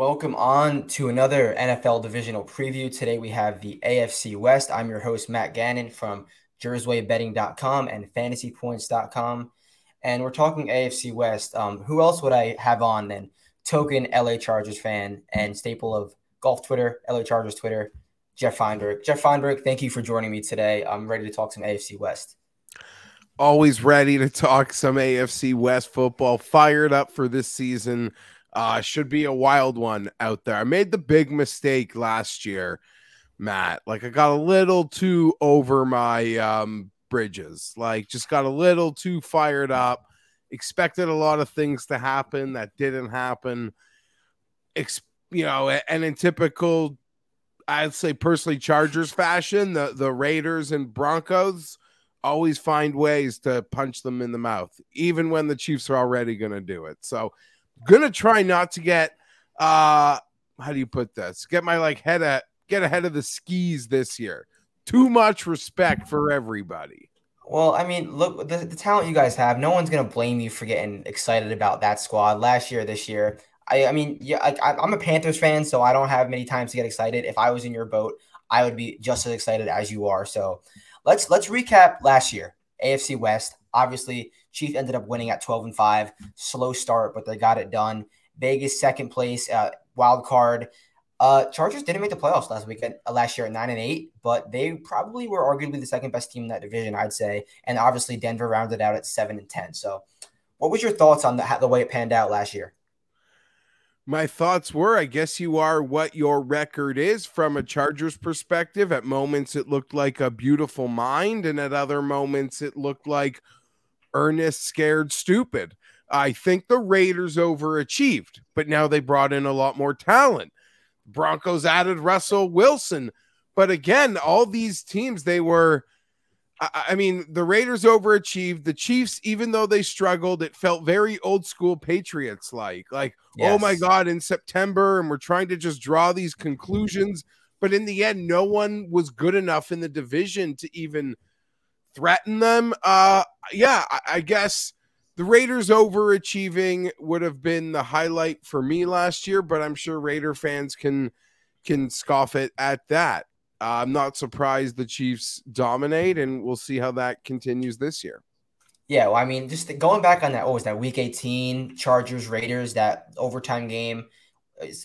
Welcome on to another NFL divisional preview. Today we have the AFC West. I'm your host, Matt Gannon from JerseyBetting.com and FantasyPoints.com. And we're talking AFC West. Um, who else would I have on than token LA Chargers fan and staple of golf Twitter, LA Chargers Twitter, Jeff Feinberg. Jeff Feinberg, thank you for joining me today. I'm ready to talk some AFC West. Always ready to talk some AFC West football. Fired up for this season. Uh, should be a wild one out there. I made the big mistake last year, Matt. Like I got a little too over my um, bridges. Like just got a little too fired up. Expected a lot of things to happen that didn't happen. Ex- you know, and in typical, I'd say personally Chargers fashion, the the Raiders and Broncos always find ways to punch them in the mouth, even when the Chiefs are already going to do it. So gonna try not to get uh how do you put this? Get my like head at get ahead of the skis this year. Too much respect for everybody. Well, I mean, look, the, the talent you guys have, no one's to blame you for getting excited about that squad last year, this year. I, I mean, yeah, I, I'm a Panthers fan, so I don't have many times to get excited. If I was in your boat, I would be just as excited as you are. So let's let's recap last year. AFC West. Obviously, Chiefs ended up winning at 12 and 5. Slow start, but they got it done. Vegas second place, uh, wild card. Uh, Chargers didn't make the playoffs last weekend, uh, last year at nine and eight, but they probably were arguably the second best team in that division, I'd say. And obviously, Denver rounded out at seven and ten. So, what was your thoughts on the, the way it panned out last year? My thoughts were, I guess you are what your record is from a Chargers perspective. At moments, it looked like a beautiful mind, and at other moments, it looked like Ernest, scared, stupid. I think the Raiders overachieved, but now they brought in a lot more talent. Broncos added Russell Wilson. But again, all these teams, they were, I, I mean, the Raiders overachieved. The Chiefs, even though they struggled, it felt very old school Patriots like. Like, yes. oh my God, in September, and we're trying to just draw these conclusions. But in the end, no one was good enough in the division to even threaten them. Uh, yeah, I, I guess the Raiders overachieving would have been the highlight for me last year, but I'm sure Raider fans can can scoff it at that. Uh, I'm not surprised the Chiefs dominate, and we'll see how that continues this year. Yeah, well, I mean, just going back on that, what was that week 18 Chargers Raiders that overtime game,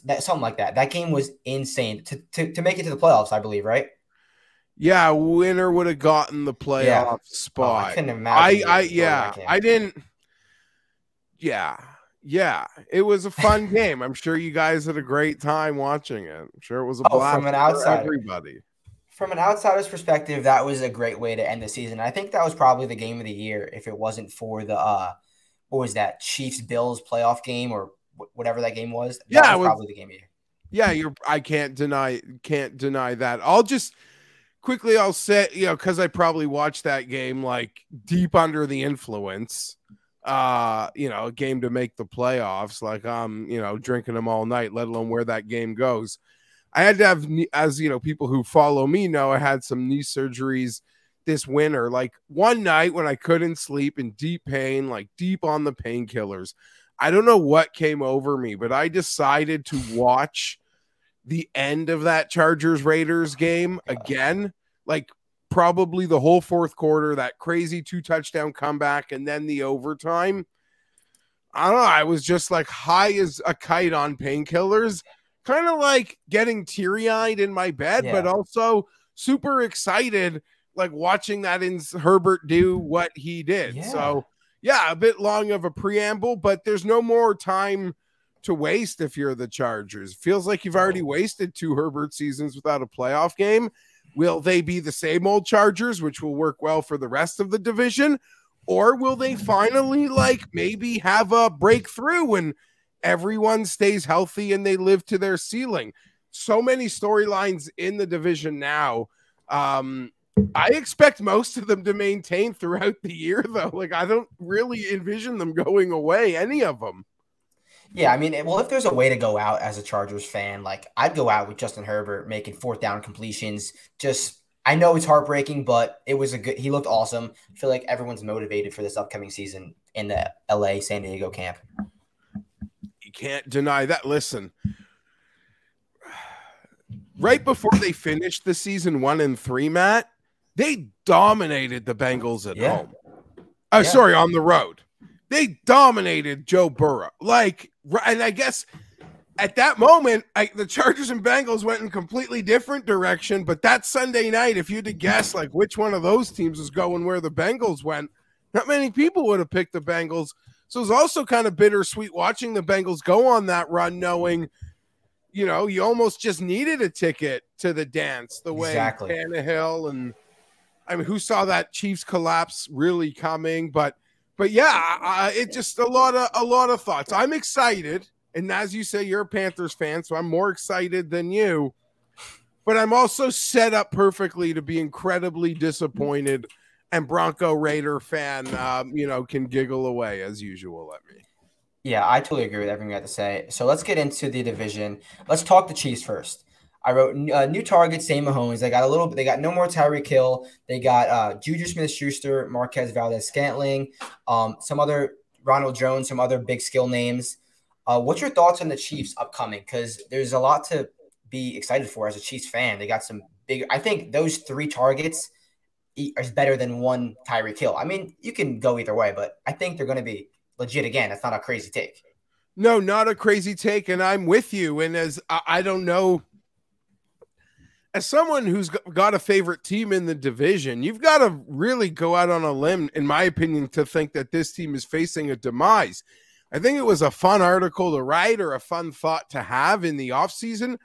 that something like that. That game was insane to, to, to make it to the playoffs, I believe, right? Yeah, winner would have gotten the playoff yeah. spot. Oh, I couldn't imagine. I, I yeah, I didn't yeah, yeah, it was a fun game. I'm sure you guys had a great time watching it. I'm sure it was a oh, blast from an outside everybody. From an outsider's perspective, that was a great way to end the season. I think that was probably the game of the year if it wasn't for the uh, what was that Chiefs Bills playoff game or whatever that game was. That yeah, was, was probably the game of the year. Yeah, you're. I can't deny. Can't deny that. I'll just quickly. I'll say you know because I probably watched that game like deep under the influence uh, you know, a game to make the playoffs. Like I'm, you know, drinking them all night, let alone where that game goes. I had to have, as you know, people who follow me know, I had some knee surgeries this winter. Like one night when I couldn't sleep in deep pain, like deep on the painkillers. I don't know what came over me, but I decided to watch the end of that Chargers Raiders game again. Like probably the whole fourth quarter, that crazy two touchdown comeback, and then the overtime. I don't know. I was just like high as a kite on painkillers, kind of like getting teary eyed in my bed, yeah. but also super excited, like watching that in Herbert do what he did. Yeah. So, yeah, a bit long of a preamble, but there's no more time to waste if you're the Chargers. Feels like you've already wasted two Herbert seasons without a playoff game. Will they be the same old Chargers, which will work well for the rest of the division? Or will they finally, like, maybe have a breakthrough when everyone stays healthy and they live to their ceiling? So many storylines in the division now. Um, I expect most of them to maintain throughout the year, though. Like, I don't really envision them going away, any of them. Yeah, I mean, eh, well, if there's a way to go out as a Chargers fan, like I'd go out with Justin Herbert making fourth down completions. Just, I know it's heartbreaking, but it was a good. He looked awesome. I feel like everyone's motivated for this upcoming season in the LA San Diego camp. You can't deny that. Listen, right before they finished the season one and three, Matt, they dominated the Bengals at Yeah. home. Oh, Yeah. Sorry, on the road. They dominated Joe Burrow. Like, and I guess at that moment, I, the Chargers and Bengals went in completely different direction. But that Sunday night, if you had to guess, like which one of those teams is going where the Bengals went, not many people would have picked the Bengals. So it's also kind of bittersweet watching the Bengals go on that run, knowing, you know, you almost just needed a ticket to the dance. The way Exactly. Tannehill and I mean, who saw that Chiefs collapse really coming? But, but yeah, it just a lot of a lot of thoughts. I'm excited, and as you say, you're a Panthers fan, so I'm more excited than you. But I'm also set up perfectly to be incredibly disappointed, and Bronco Raider fan, um, you know, can giggle away as usual at me. Yeah, I totally agree with everything you had to say. So let's get into the division. Let's talk the Chiefs first. I wrote uh, new targets, same Mahomes. They got a little bit. They got no more Tyreek Hill. They got uh, Juju Smith-Schuster, Marquez Valdes-Scantling, um, some other Ronald Jones, some other big skill names. Uh, what's your thoughts on the Chiefs upcoming? Because there's a lot to be excited for as a Chiefs fan. They got some big. I think those three targets is better than one Tyreek Hill. I mean, you can go either way, but I think they're going to be legit again. That's not a crazy take. No, not a crazy take, and I'm with you. And as I, I don't know, as someone who's got a favorite team in the division, you've got to really go out on a limb, in my opinion, to think that this team is facing a demise. I think it was a fun article to write or a fun thought to have in the offseason.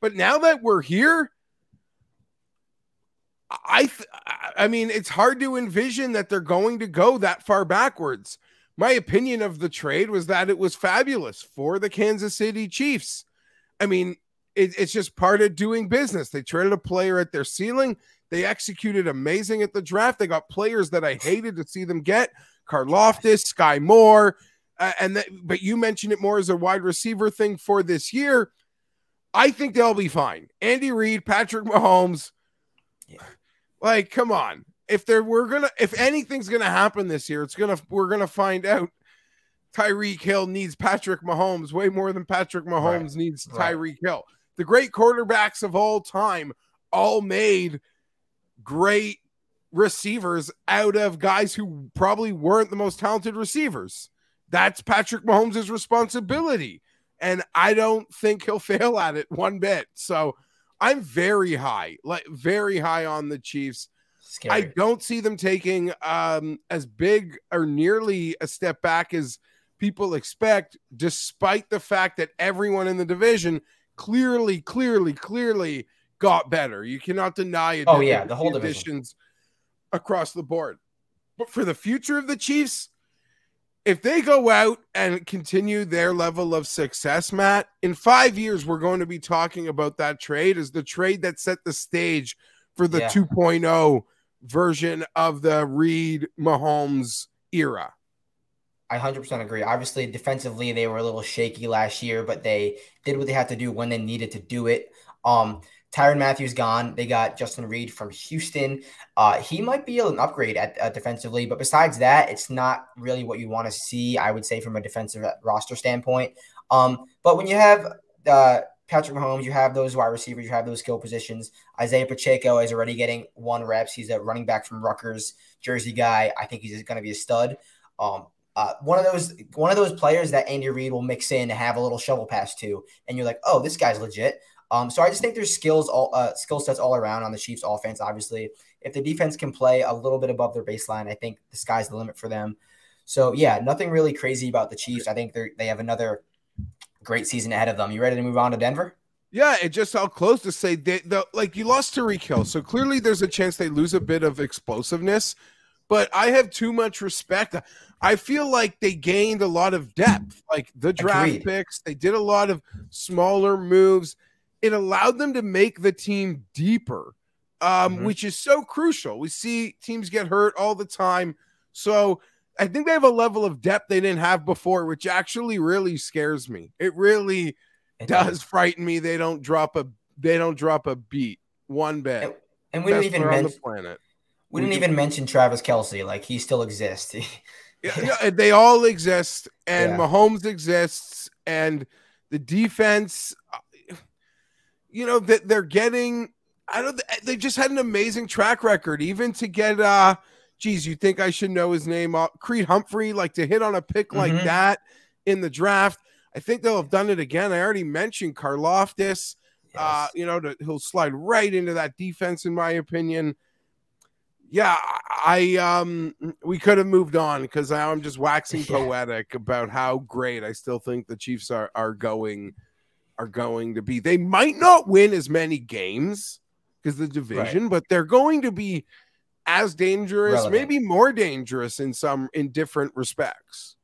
But now that we're here, I th- I mean, it's hard to envision that they're going to go that far backwards. My opinion of the trade was that it was fabulous for the Kansas City Chiefs. I mean, it, it's just part of doing business. They traded a player at their ceiling. They executed amazing at the draft. They got players that I hated to see them get: Karlaftis, Sky Moore, uh, and that, but you mentioned it more as a wide receiver thing for this year. I think they'll be fine. Andy Reid, Patrick Mahomes. Yeah. Like, come on. If there we're gonna if anything's gonna happen this year, it's gonna we're gonna find out Tyreek Hill needs Patrick Mahomes way more than Patrick Mahomes Right. needs Right. Tyreek Hill. The great quarterbacks of all time all made great receivers out of guys who probably weren't the most talented receivers. That's Patrick Mahomes' responsibility. And I don't think he'll fail at it one bit. So I'm very high, like very high on the Chiefs. Scary. I don't see them taking um, as big or nearly a step back as people expect, despite the fact that everyone in the division clearly, clearly, clearly got better. You cannot deny it. Oh, yeah, the whole division. across the board. But for the future of the Chiefs, if they go out and continue their level of success, Matt, in five years, we're going to be talking about that trade as the trade that set the stage for the Yeah. 2.0 version of the Reid Mahomes era. I 100% agree. Obviously, defensively, they were a little shaky last year, but they did what they had to do when they needed to do it. Um, Tyrann Mathieu gone. They got Justin Reid from Houston. Uh, he might be an upgrade at uh, defensively, but besides that, it's not really what you want to see. I would say from a defensive roster standpoint. Um, but when you have uh, Patrick Mahomes, you have those wide receivers, you have those skill positions. Isaiah Pacheco is already getting one reps. He's a running back from Rutgers, Jersey guy. I think he's going to be a stud. Um, uh, one of those one of those players that Andy Reid will mix in and have a little shovel pass to, and you're like, oh, this guy's legit. Um, so I just think there's skills all uh, skill sets all around on the Chiefs offense. Obviously, if the defense can play a little bit above their baseline, I think the sky's the limit for them. So yeah, nothing really crazy about the Chiefs. I think they they have another great season ahead of them. You ready to move on to Denver? Yeah, it just how close to say they the like you lost Tyreek Hill, so clearly there's a chance they lose a bit of explosiveness. But I have too much respect. I feel like they gained a lot of depth, like the draft Agreed. picks. They did a lot of smaller moves. It allowed them to make the team deeper, um, Mhm. which is so crucial. We see teams get hurt all the time, so I think they have a level of depth they didn't have before, which actually really scares me. It really It does frighten me. They don't drop a they don't drop a beat one bit. And, and we don't even mention the planet. We didn't even mention Travis Kelce. Like he still exists. Yeah, yeah, they all exist, and Yeah. Mahomes exists, and the defense. you know that they're getting. I don't. They just had an amazing track record, even to get. uh Geez, you think I should know his name? Uh, Creed Humphrey, like to hit on a pick like mm-hmm. that in the draft. I think they'll have done it again. I already mentioned Karlaftis. Uh, yes. Uh, you know, to, he'll slide right into that defense, in my opinion. Yeah, I um we could have moved on because now I'm just waxing yeah. poetic about how great I still think the Chiefs are are going are going to be. They might not win as many games because the division, right. but they're going to be as dangerous, Relevant. maybe more dangerous in some in different respects.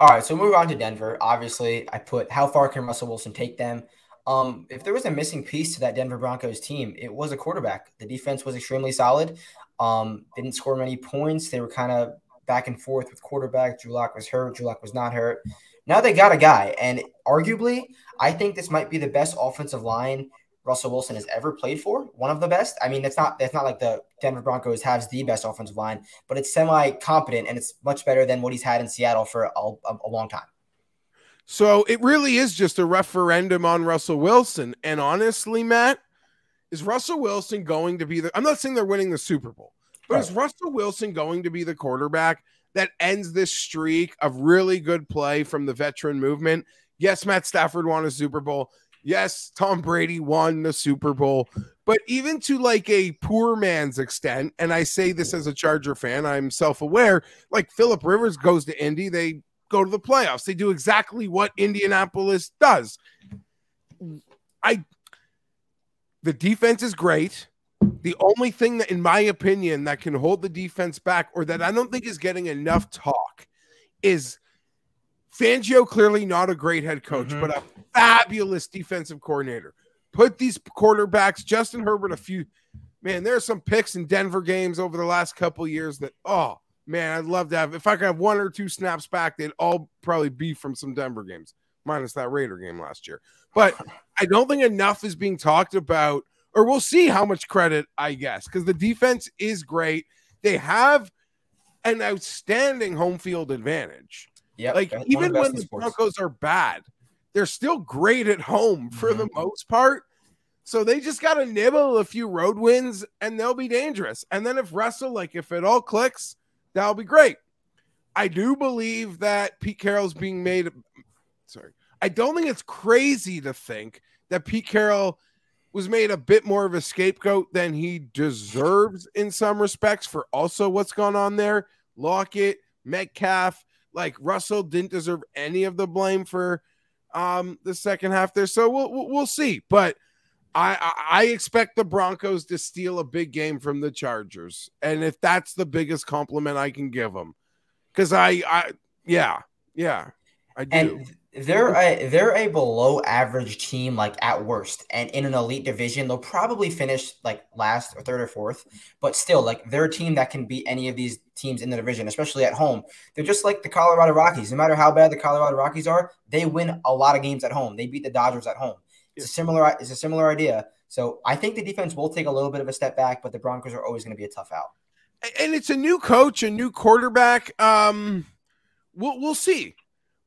All right, so move on to Denver. Obviously, I put how far can Russell Wilson take them? Um, if there was a missing piece to that Denver Broncos team, it was a quarterback. The defense was extremely solid. Um, didn't score many points. They were kind of back and forth with quarterback. Drew Lock was hurt. Drew Lock was not hurt. Now they got a guy, and arguably, I think this might be the best offensive line Russell Wilson has ever played for. One of the best. I mean, it's not it's not like the Denver Broncos has the best offensive line, but it's semi competent and it's much better than what he's had in Seattle for a, a long time. So it really is just a referendum on Russell Wilson. And honestly, Matt, is Russell Wilson going to be the? I'm not saying they're winning the Super Bowl, but right. is Russell Wilson going to be the quarterback that ends this streak of really good play from the veteran movement? Yes, Matt Stafford won a Super Bowl. Yes, Tom Brady won the Super Bowl, but even to like a poor man's extent, and I say this as a Charger fan, I'm self aware. Like Philip Rivers goes to Indy, they go to the playoffs. They do exactly what Indianapolis does. I the defense is great. The only thing that, in my opinion, that can hold the defense back, or that I don't think is getting enough talk, is Fangio clearly not a great head coach, mm-hmm. but a fabulous defensive coordinator. Put these quarterbacks, Justin Herbert, a few man. There are some picks in Denver games over the last couple years that oh man, I'd love to have. If I could have one or two snaps back, they'd all probably be from some Denver games, minus that Raider game last year. But I don't think enough is being talked about, or we'll see how much credit I guess, because the defense is great. They have an outstanding home field advantage. Yeah, like even when the sports. Broncos are bad, they're still great at home for mm-hmm. the most part. So they just got to nibble a few road wins and they'll be dangerous. And then if Russell, like if it all clicks, that'll be great. I do believe that Pete Carroll's being made. Sorry. I don't think it's crazy to think that Pete Carroll was made a bit more of a scapegoat than he deserves in some respects for also what's gone on there. Lockett, Metcalf, like Russell didn't deserve any of the blame for um the second half there. So we'll we'll see. But I I expect the Broncos to steal a big game from the Chargers. And if that's the biggest compliment I can give them. Cuz I I yeah. Yeah. I do. And they're a they're a below average team like at worst and in an elite division they'll probably finish like last or third or fourth. But still like they're a team that can beat any of these teams in the division especially at home. They're just like the colorado rockies. No matter how bad the colorado rockies are they win a lot of games at home. They beat the dodgers at home. It's a similar it's a similar idea. So i think the defense will take a little bit of a step back but the broncos are always going to be a tough out. And it's a new coach a new quarterback. Um we'll, we'll see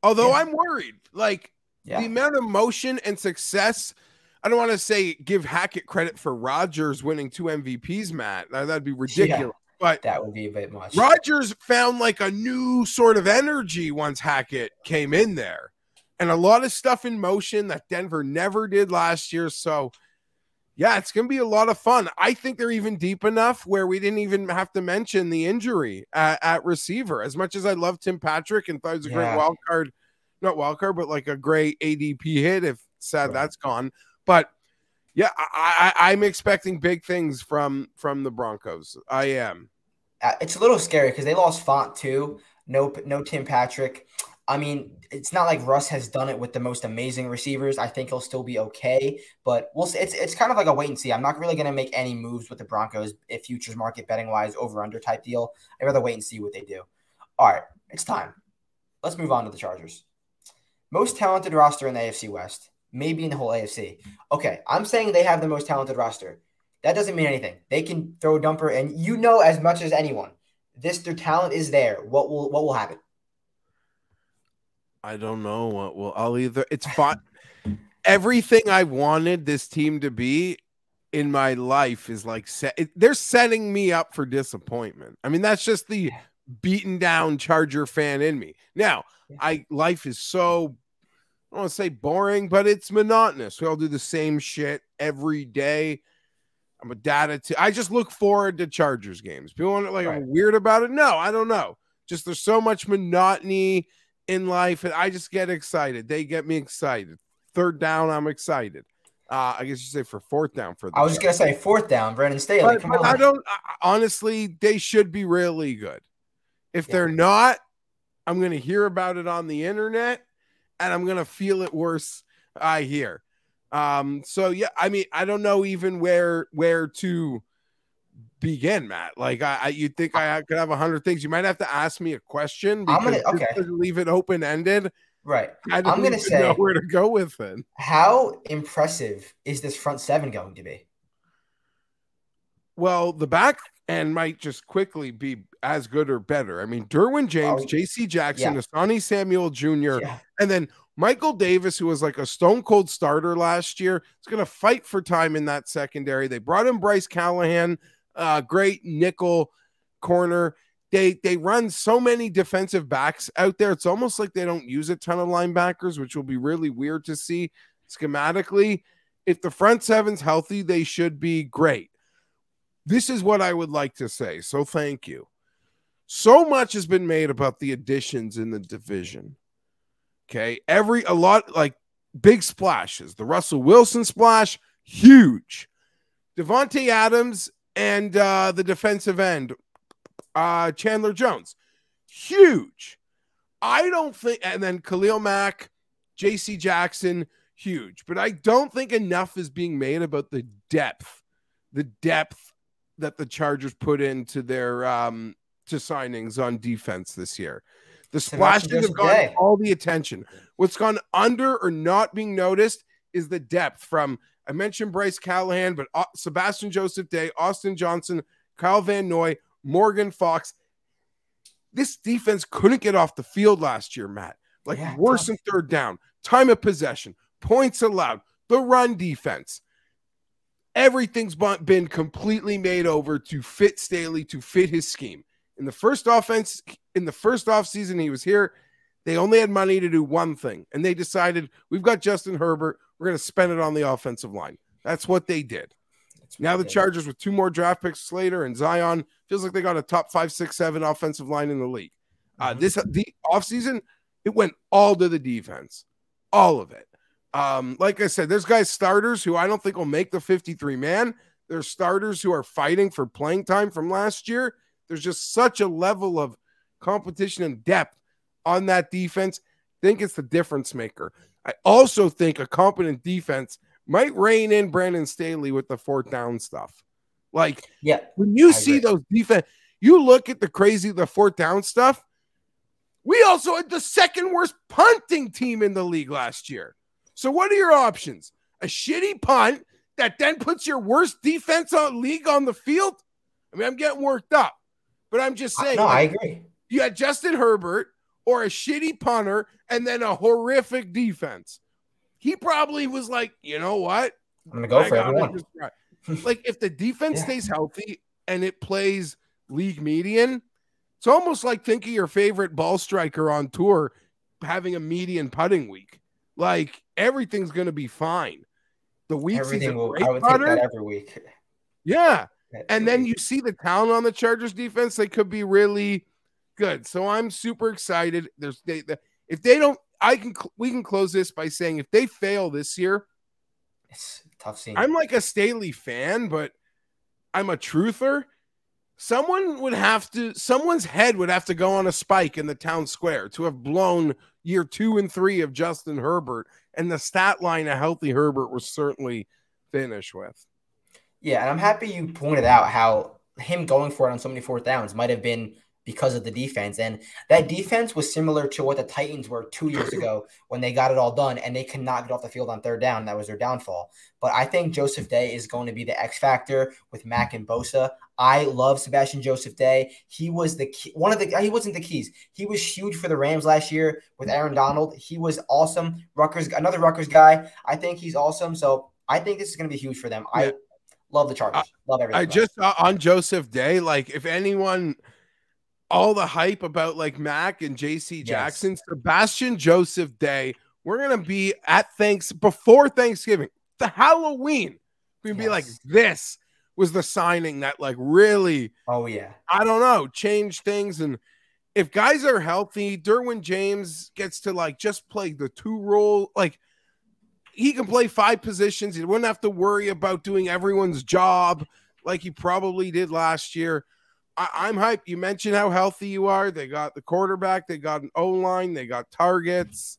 Although yeah. I'm worried, like yeah. the amount of motion and success. I don't want to say give Hackett credit for Rodgers winning two MVPs, Matt. That'd be ridiculous. Yeah, but that would be a bit much. Rodgers found like a new sort of energy once Hackett came in there, and a lot of stuff in motion that Denver never did last year. So yeah, it's going to be a lot of fun. I think they're even deep enough where we didn't even have to mention the injury at, at receiver. As much as I love Tim Patrick and thought it was a yeah. great wild card, not wild card, but like a great ADP hit. If sad right. that's gone, but yeah, I, I, I'm expecting big things from from the Broncos. I am. Uh, it's a little scary because they lost Fant too. No, no Tim Patrick. I mean, it's not like Russ has done it with the most amazing receivers. I think he'll still be okay, but we'll see. It's it's kind of like a wait and see. I'm not really going to make any moves with the Broncos if futures market betting wise over under type deal. I'd rather wait and see what they do. All right, it's time. Let's move on to the Chargers. Most talented roster in the AFC West, maybe in the whole AFC. Okay, I'm saying they have the most talented roster. That doesn't mean anything. They can throw a dumper, and you know as much as anyone, this their talent is there. What will what will happen? I don't know what will. I'll either. It's fine. everything I wanted this team to be in my life is like set, they're setting me up for disappointment. I mean, that's just the beaten down Charger fan in me. Now, I life is so I don't want to say boring, but it's monotonous. We all do the same shit every day. I'm a data. T- I just look forward to Chargers games. People want to like right. I'm weird about it. No, I don't know. Just there's so much monotony in life, and I just get excited. They get me excited. Third down, I'm excited. Uh, I guess you say for fourth down for. I was just gonna say fourth down, Brandon Staley. But, but. I don't. honestly, they should be really good. If yeah. they're not, I'm gonna hear about it on the internet, and I'm gonna feel it worse. I hear. Um. So yeah, I mean, I don't know even where where to begin, Matt. Like I, I you think I could have a hundred things. You might have to ask me a question. I'm gonna okay. Leave it open ended. Right. I am going to say know where to go with it. How impressive is this front seven going to be? Well, the back end might just quickly be as good or better. I mean, Derwin James, oh, J.C. Jackson, yeah. Asante Samuel Jr., yeah. and then Michael Davis, who was like a stone cold starter last year, is going to fight for time in that secondary. They brought in Bryce Callahan, uh, great nickel corner they they run so many defensive backs out there. It's almost like they don't use a ton of linebackers, which will be really weird to see schematically. If the front seven's healthy, they should be great. This is what I would like to say. So thank you. So much has been made about the additions in the division. Okay. Every a lot like big splashes. The Russell Wilson splash, huge. Davante Adams and uh, the defensive end uh, Chandler Jones, huge. I don't think, and then Khalil Mack, J.C. Jackson, huge. But I don't think enough is being made about the depth, the depth that the Chargers put into their um to signings on defense this year. The splashes have gotten all the attention. What's gone under or not being noticed is the depth from I mentioned Bryce Callahan, but uh, Sebastian Joseph Day, Austin Johnson, Kyle Van Noy, Morgan Fox. This defense couldn't get off the field last year, Matt. Like yeah, worse than third down, time of possession, points allowed, the run defense. Everything's been completely made over to fit Staley, to fit his scheme. In the first offense, in the first offseason he was here, they only had money to do one thing. And they decided, we've got Justin Herbert. We're going to spend it on the offensive line. That's what they did. Now the Chargers with two more draft picks, Slater and Zion, feels like they got a top five, six, seven offensive line in the league. Uh, mm-hmm. This the offseason, it went all to the defense, all of it. Um, like I said, there's guys starters who I don't think will make the 53 man. There's starters who are fighting for playing time from last year. There's just such a level of competition and depth on that defense. I think it's the difference maker. I also think a competent defense might rein in Brandon Staley with the fourth down stuff. Like, yeah, when you I see agree. those defense, you look at the crazy, the fourth down stuff. We also had the second worst punting team in the league last year. So, what are your options? A shitty punt that then puts your worst defense on league on the field? I mean, I'm getting worked up, but I'm just saying. No, like, I agree. You had Justin Herbert or a shitty punter and then a horrific defense he probably was like, you know what? I'm gonna go I for everyone. like if the defense yeah. stays healthy and it plays league median, it's almost like thinking your favorite ball striker on tour having a median putting week. Like everything's gonna be fine. The week everything will, I would putter. take that every week. Yeah. and then you see the talent on the Chargers defense, they could be really good. So I'm super excited. There's they, they if they don't I can we can close this by saying if they fail this year, it's tough scene. I'm like a Staley fan, but I'm a truther. Someone would have to someone's head would have to go on a spike in the town square to have blown year two and three of Justin Herbert, and the stat line a healthy Herbert was certainly finished with. Yeah, and I'm happy you pointed out how him going for it on so many fourth downs might have been because of the defense. And that defense was similar to what the Titans were two years ago when they got it all done and they could not get off the field on third down. That was their downfall. But I think Joseph Day is going to be the X factor with Mack and Bosa. I love Sebastian Joseph Day. He was the key, one of the he wasn't the keys. He was huge for the Rams last year with Aaron Donald. He was awesome. Rutgers, another Rutgers guy. I think he's awesome. So I think this is going to be huge for them. Yeah. I love the Chargers. love everything. I just uh, on Joseph Day, like if anyone all the hype about like Mack and JC Jackson, yes. Sebastian Joseph Day. We're gonna be at thanks before Thanksgiving, the Halloween. We're gonna yes. be like, this was the signing that like really, oh yeah, I don't know, change things. And if guys are healthy, Derwin James gets to like just play the two role, like he can play five positions. He wouldn't have to worry about doing everyone's job like he probably did last year. I, am hyped. You mentioned how healthy you are. They got the quarterback, they got an O line, they got targets.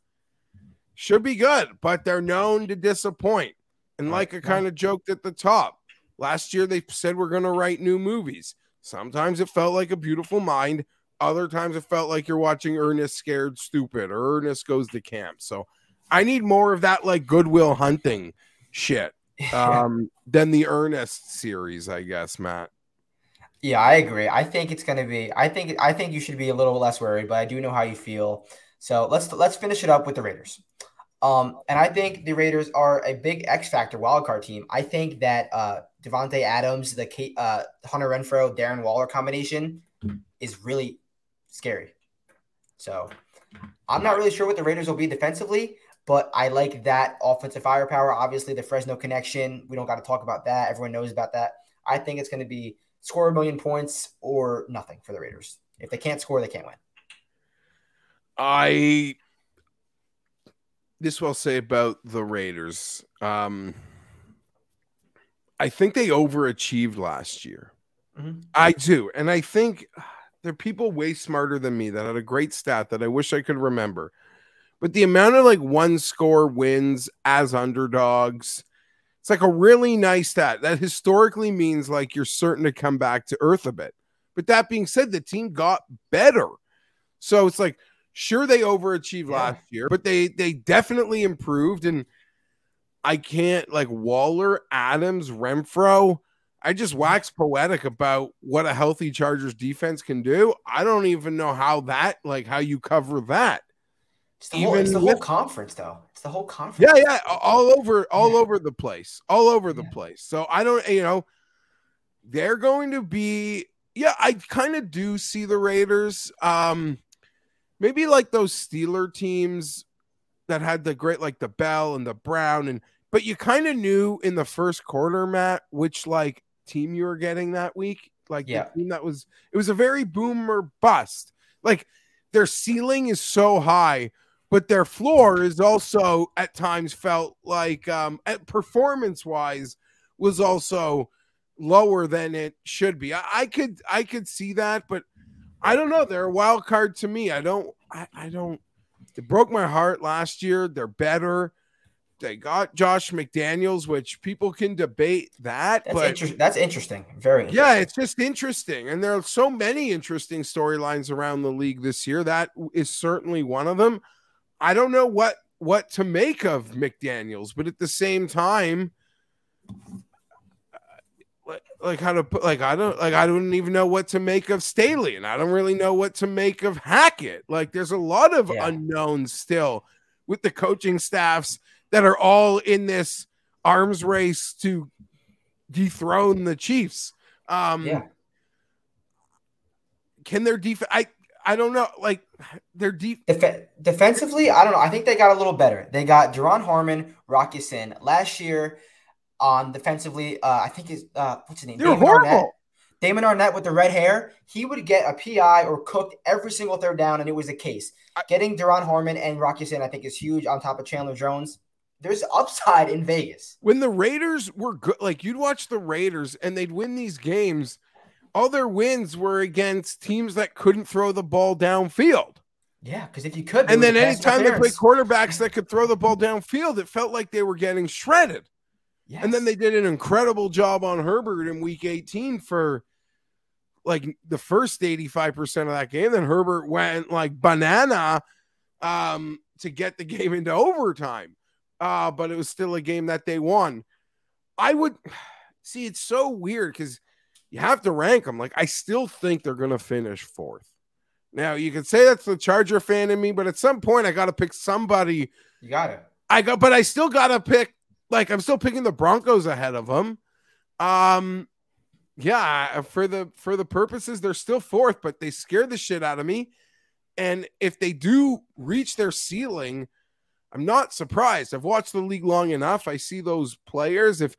Should be good, but they're known to disappoint. And like I kind of joked at the top, last year they said we're going to write new movies. Sometimes it felt like a beautiful mind. Other times it felt like you're watching Ernest Scared Stupid or Ernest Goes to Camp. So I need more of that like Goodwill Hunting shit um, than the Ernest series, I guess, Matt. Yeah, I agree. I think it's going to be. I think. I think you should be a little less worried, but I do know how you feel. So let's let's finish it up with the Raiders. Um, and I think the Raiders are a big X factor wildcard team. I think that uh, Davante Adams, the uh, Hunter Renfrow, Darren Waller combination is really scary. So I'm not really sure what the Raiders will be defensively, but I like that offensive firepower. Obviously, the Fresno connection. We don't got to talk about that. Everyone knows about that. I think it's going to be score a million points or nothing for the Raiders. If they can't score, they can't win. I this will say about the Raiders. Um, I think they overachieved last year. Mm-hmm. I do, and I think there are people way smarter than me that had a great stat that I wish I could remember. But the amount of like one score wins as underdogs it's like a really nice stat that historically means like you're certain to come back to earth a bit. But that being said, the team got better. So it's like, sure, they overachieved yeah. last year, but they they definitely improved. And I can't like Waller, Adams, Renfrow. I just wax poetic about what a healthy Chargers defense can do. I don't even know how that, like, how you cover that. It's the, Even whole, it's the whole conference, though. It's the whole conference. Yeah, yeah, all over, all yeah. over the place, all over the yeah. place. So I don't, you know, they're going to be. Yeah, I kind of do see the Raiders. Um, maybe like those Steeler teams that had the great, like the Bell and the Brown, and but you kind of knew in the first quarter, Matt, which like team you were getting that week. Like yeah. the team that was, it was a very boomer bust. Like their ceiling is so high but their floor is also at times felt like um at performance wise was also lower than it should be. I, I, could I could see that, but I don't know. They're a wild card to me. I don't I, I don't it broke my heart last year. They're better. They got Josh McDaniels, which people can debate that. That's, but inter- that's interesting. Very interesting. Yeah, it's just interesting. And there are so many interesting storylines around the league this year. That is certainly one of them. I don't know what what to make of McDaniels, but at the same time, like, how to put like I don't like I don't even know what to make of Staley, and I don't really know what to make of Hackett. Like there's a lot of yeah. unknowns still with the coaching staffs that are all in this arms race to dethrone the Chiefs. Um, yeah. Can their defense? I I don't know. Like they're deep Def- defensively. I don't know. I think they got a little better. They got Duron Harmon, Rock Ya-Sin last year on defensively. Uh, I think is uh, what's his name? They're Damon horrible. Arnette. Damon Arnette with the red hair, he would get a PI or cooked every single third down, and it was the case. I, Getting Duron Harmon and Rock Ya-Sin, I think, is huge on top of Chandler Jones. There's upside in Vegas. When the Raiders were good, like you'd watch the Raiders and they'd win these games all their wins were against teams that couldn't throw the ball downfield. Yeah, because if you could, and then anytime they played quarterbacks that could throw the ball downfield, it felt like they were getting shredded. Yes. And then they did an incredible job on Herbert in week 18 for like the first 85% of that game. Then Herbert went like banana um, to get the game into overtime. Uh, but it was still a game that they won. I would see it's so weird because you have to rank them. Like, I still think they're going to finish fourth. Now, you could say that's the Charger fan in me, but at some point, I got to pick somebody. You got it. I got, but I still got to pick, like, I'm still picking the Broncos ahead of them. Um, yeah, for the for the purposes, they're still fourth, but they scared the shit out of me. And if they do reach their ceiling, I'm not surprised. I've watched the league long enough. I see those players. If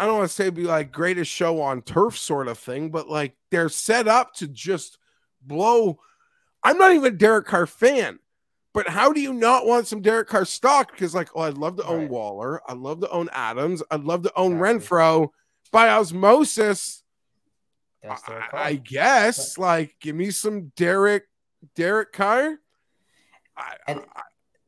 I don't want to say be like greatest show on turf sort of thing, but like they're set up to just blow. I'm not even a Derek Carr fan, but how do you not want some Derek Carr stock? Because like, oh, I'd love to own right. Waller, I'd love to own Adams, I'd love to own exactly. Renfrow by osmosis. I, I, guess but, like give me some Derek Derek Carr. I, and,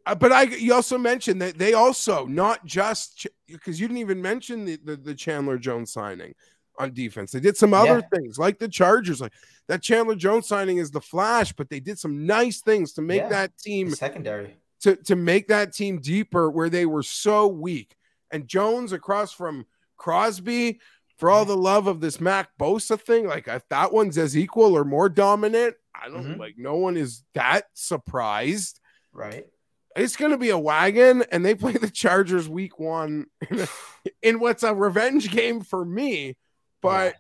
I, but I you also mentioned that they also not just because you didn't even mention the, the, the Chandler Jones signing on defense. They did some other yeah. things like the Chargers, like that Chandler Jones signing is the flash, but they did some nice things to make yeah, that team secondary to to make that team deeper where they were so weak. And Jones across from Crosby, for all the love of this Mack Bosa thing, like if that one's as equal or more dominant, I don't mm-hmm. like no one is that surprised. Right. It's going to be a wagon, and they play the Chargers week one in what's a revenge game for me, but yeah.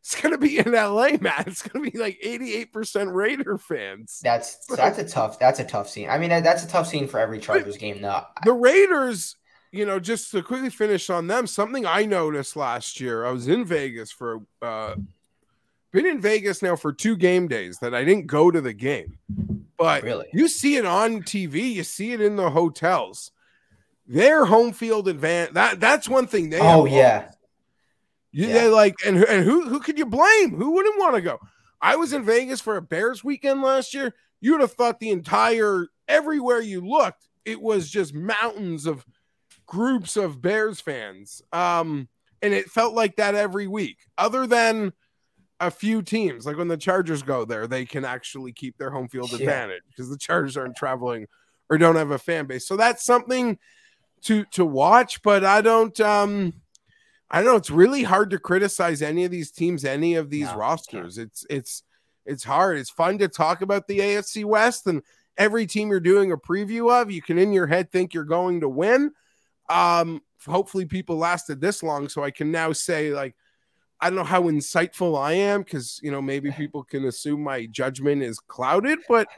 it's going to be in LA, man. It's going to be like 88% Raider fans. That's that's a tough that's a tough scene. I mean, that's a tough scene for every Chargers game. Though the Raiders you know, just to quickly finish on them, something I noticed last year, I was in Vegas for uh been in Vegas now for two game days that I didn't go to the game. But really? you see it on TV, you see it in the hotels. Their home field advantage that that's one thing they Oh yeah. You, yeah. like and and who who could you blame? Who wouldn't want to go? I was in Vegas for a Bears weekend last year. You would have thought the entire everywhere you looked, it was just mountains of groups of Bears fans. Um, and it felt like that every week, other than a few teams. Like when the Chargers go there, they can actually keep their home field yeah. advantage because the Chargers aren't traveling or don't have a fan base. So that's something to to watch. But I don't um I don't know. It's really hard to criticize any of these teams, any of these no, rosters. It's it's it's hard. It's fun to talk about the AFC West and every team you're doing a preview of, you can in your head think you're going to win. Um, hopefully people lasted this long, so I can now say like I don't know how insightful I am because you know maybe people can assume my judgment is clouded, but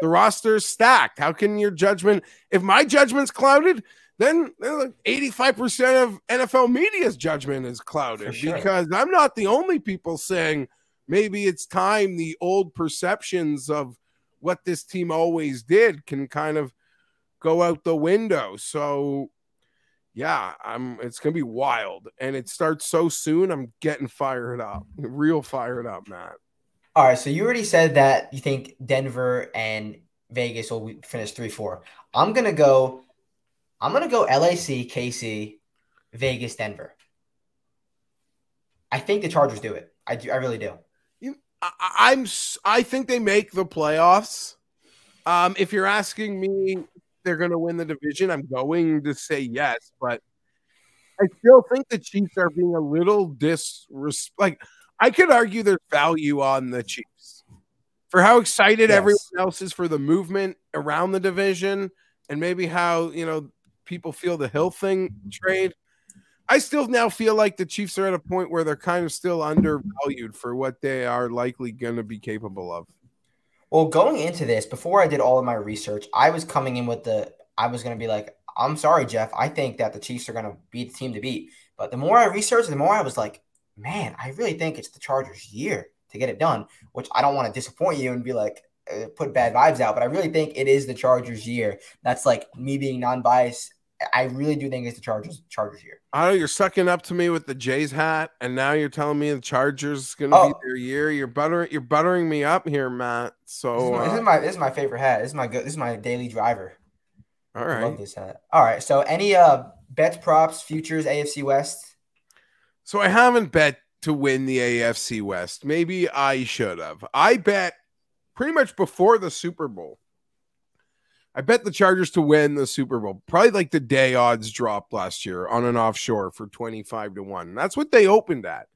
the roster is stacked. How can your judgment, if my judgment's clouded, then 85% of NFL media's judgment is clouded sure. because I'm not the only people saying maybe it's time the old perceptions of what this team always did can kind of go out the window. So yeah, I'm it's gonna be wild. And it starts so soon. I'm getting fired up, real fired up, Matt. All right, so you already said that you think Denver and Vegas will finish three four. I'm gonna go. I'm gonna go LAC, KC, Vegas, Denver. I think the Chargers do it. I do. I really do. You, I, I'm. I think they make the playoffs. Um, if you're asking me they're going to win the division, I'm going to say yes, but I still think the Chiefs are being a little disrespect. Like I could argue there's value on the Chiefs for how excited yes. everyone else is for the movement around the division, and maybe how you know people feel the Hill thing trade. I still now feel like the Chiefs are at a point where they're kind of still undervalued for what they are likely going to be capable of. Well, going into this, before I did all of my research, I was coming in with the I was going to be like, I'm sorry, Jeff. I think that the Chiefs are going to be the team to beat. But the more I researched, the more I was like, man, I really think it's the Chargers' year to get it done. Which I don't want to disappoint you and be like, uh, put bad vibes out, but I really think it is the Chargers' year. That's like me being non-biased I really do think it's the Chargers Chargers here. Oh, you're sucking up to me with the Jays hat, and now you're telling me the Chargers is going to oh. be their year. You're buttering you're buttering me up here, Matt. So this is, my, uh, this is my, this is my favorite hat. This is my good. This is my daily driver. All right, I love this hat. All right, so any uh bets, props, futures, AFC West. So I haven't bet to win the AFC West. Maybe I should have. I bet pretty much before the Super Bowl. I bet the Chargers to win the Super Bowl. Probably like the day odds dropped last year on an offshore for 25 to 1. That's what they opened at.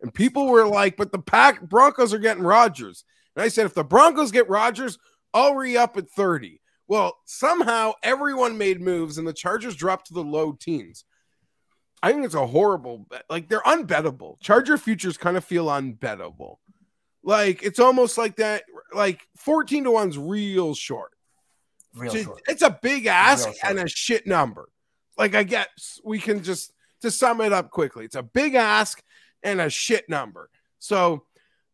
And people were like, but the Pack Broncos are getting Rodgers. And I said, if the Broncos get Rodgers, I'll re up at 30. Well, somehow everyone made moves and the Chargers dropped to the low teens. I think it's a horrible bet. Like they're unbettable. Charger futures kind of feel unbettable. Like it's almost like that. Like 14 to 1's real short. Real So short. It's a big ask and a shit number. Like I guess we can just to sum it up quickly. It's a big ask and a shit number. So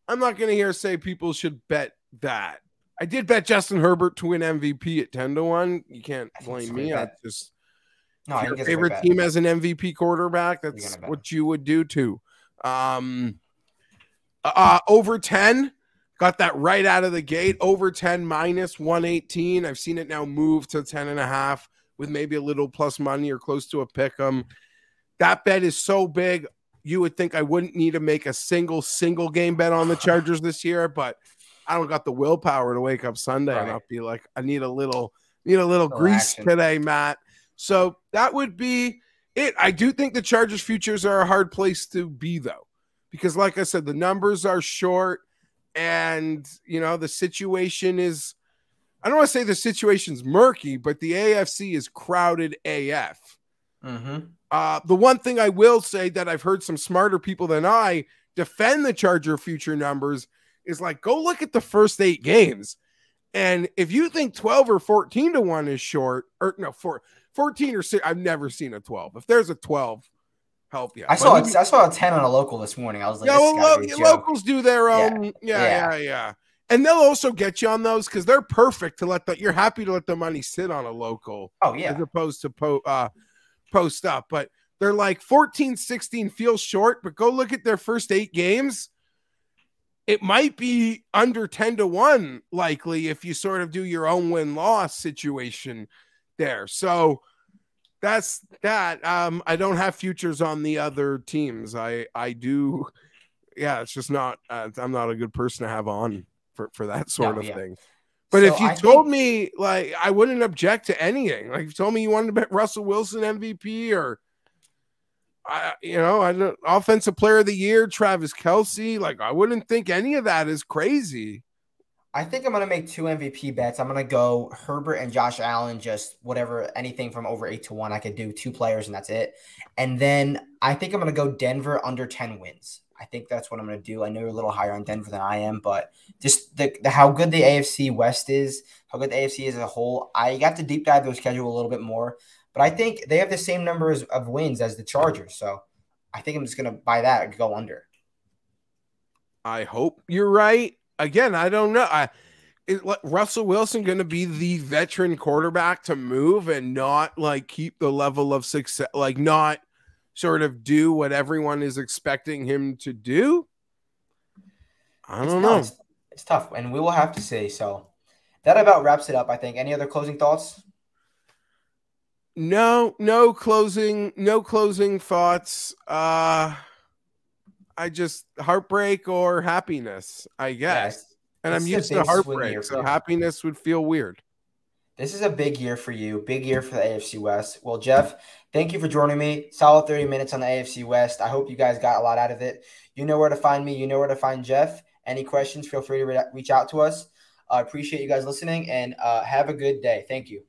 I'm not going to hear say people should bet that. I did bet Justin Herbert to win MVP at 10 to 1. You can't I think it's blame me. I just No, your think it's a great favorite team as an MVP quarterback, that's what you would do too. Um, uh, over 10, got that right out of the gate. Over 10 minus 118. I've seen it now move to 10 and a half with maybe a little plus money or close to a pick 'em. That bet is so big. You would think I wouldn't need to make a single, single game bet on the Chargers this year, but I don't got the willpower to wake up Sunday and I'll be like, I need a little, need a little Little grease action. today, Matt. So that would be it. I do think the Chargers futures are a hard place to be though, because like I said, the numbers are short and you know the situation is I don't want to say the situation's murky, but the AFC is crowded AF. Mm-hmm. Uh, the one thing I will say that I've heard some smarter people than I defend the Charger future numbers is like go look at the first eight games. And if you think 12 or 14 to 1 is short, or no, four, 14 or 6, I've never seen a 12. If there's a 12, help you. I saw a, I saw a ten on a local this morning. I was like, yeah, well, lo- be a joke. locals do their Yeah, own. Yeah, yeah, yeah. yeah. And they'll also get you on those because they're perfect to let the. You're happy to let the money sit on a local Oh yeah, as opposed to po- uh, post up. But they're like 14, 16 feels short, but go look at their first eight games. It might be under 10 to 1 likely if you sort of do your own win loss situation there. So that's that. Um, I don't have futures on the other teams. I I do. Yeah, it's just not. Uh, I'm not a good person to have on for for that sort No, of yeah. thing. But So if you I told think- me like I wouldn't object to anything. Like if you told me you wanted to bet Russell Wilson MVP or I you know, I don't offensive player of the year, Travis Kelce, like I wouldn't think any of that is crazy. I think I'm gonna make two MVP bets. I'm gonna go Herbert and Josh Allen, just whatever, anything from over eight to one. I could do two players and that's it. And then I think I'm gonna go Denver under 10 wins. I think that's what I'm gonna do. I know you're a little higher on Denver than I am, but just the, the how good the AFC West is, how good the AFC is as a whole. I got to deep dive their schedule a little bit more, but I think they have the same numbers of wins as the Chargers. So I think I'm just gonna buy that and go under. I hope you're right. Again, I don't know. I is Russell Wilson going to be the veteran quarterback to move and not like keep the level of success, like not sort of do what everyone is expecting him to do? I It's don't tough. know. It's, it's tough, and we will have to see. So that about wraps it up. I think. Any other closing thoughts? No, no closing, no closing thoughts. Uh I just heartbreak or happiness, I guess. Yes. and I'm This is a used to heartbreak, so happiness would feel weird. This is a big year for you. Big year for the AFC West. Well, Jeff, thank you for joining me. Solid 30 minutes on the AFC West. I hope you guys got a lot out of it. You know where to find me. You know where to find Jeff. Any questions, feel free to re- reach out to us. I appreciate you guys listening and uh, have a good day. Thank you.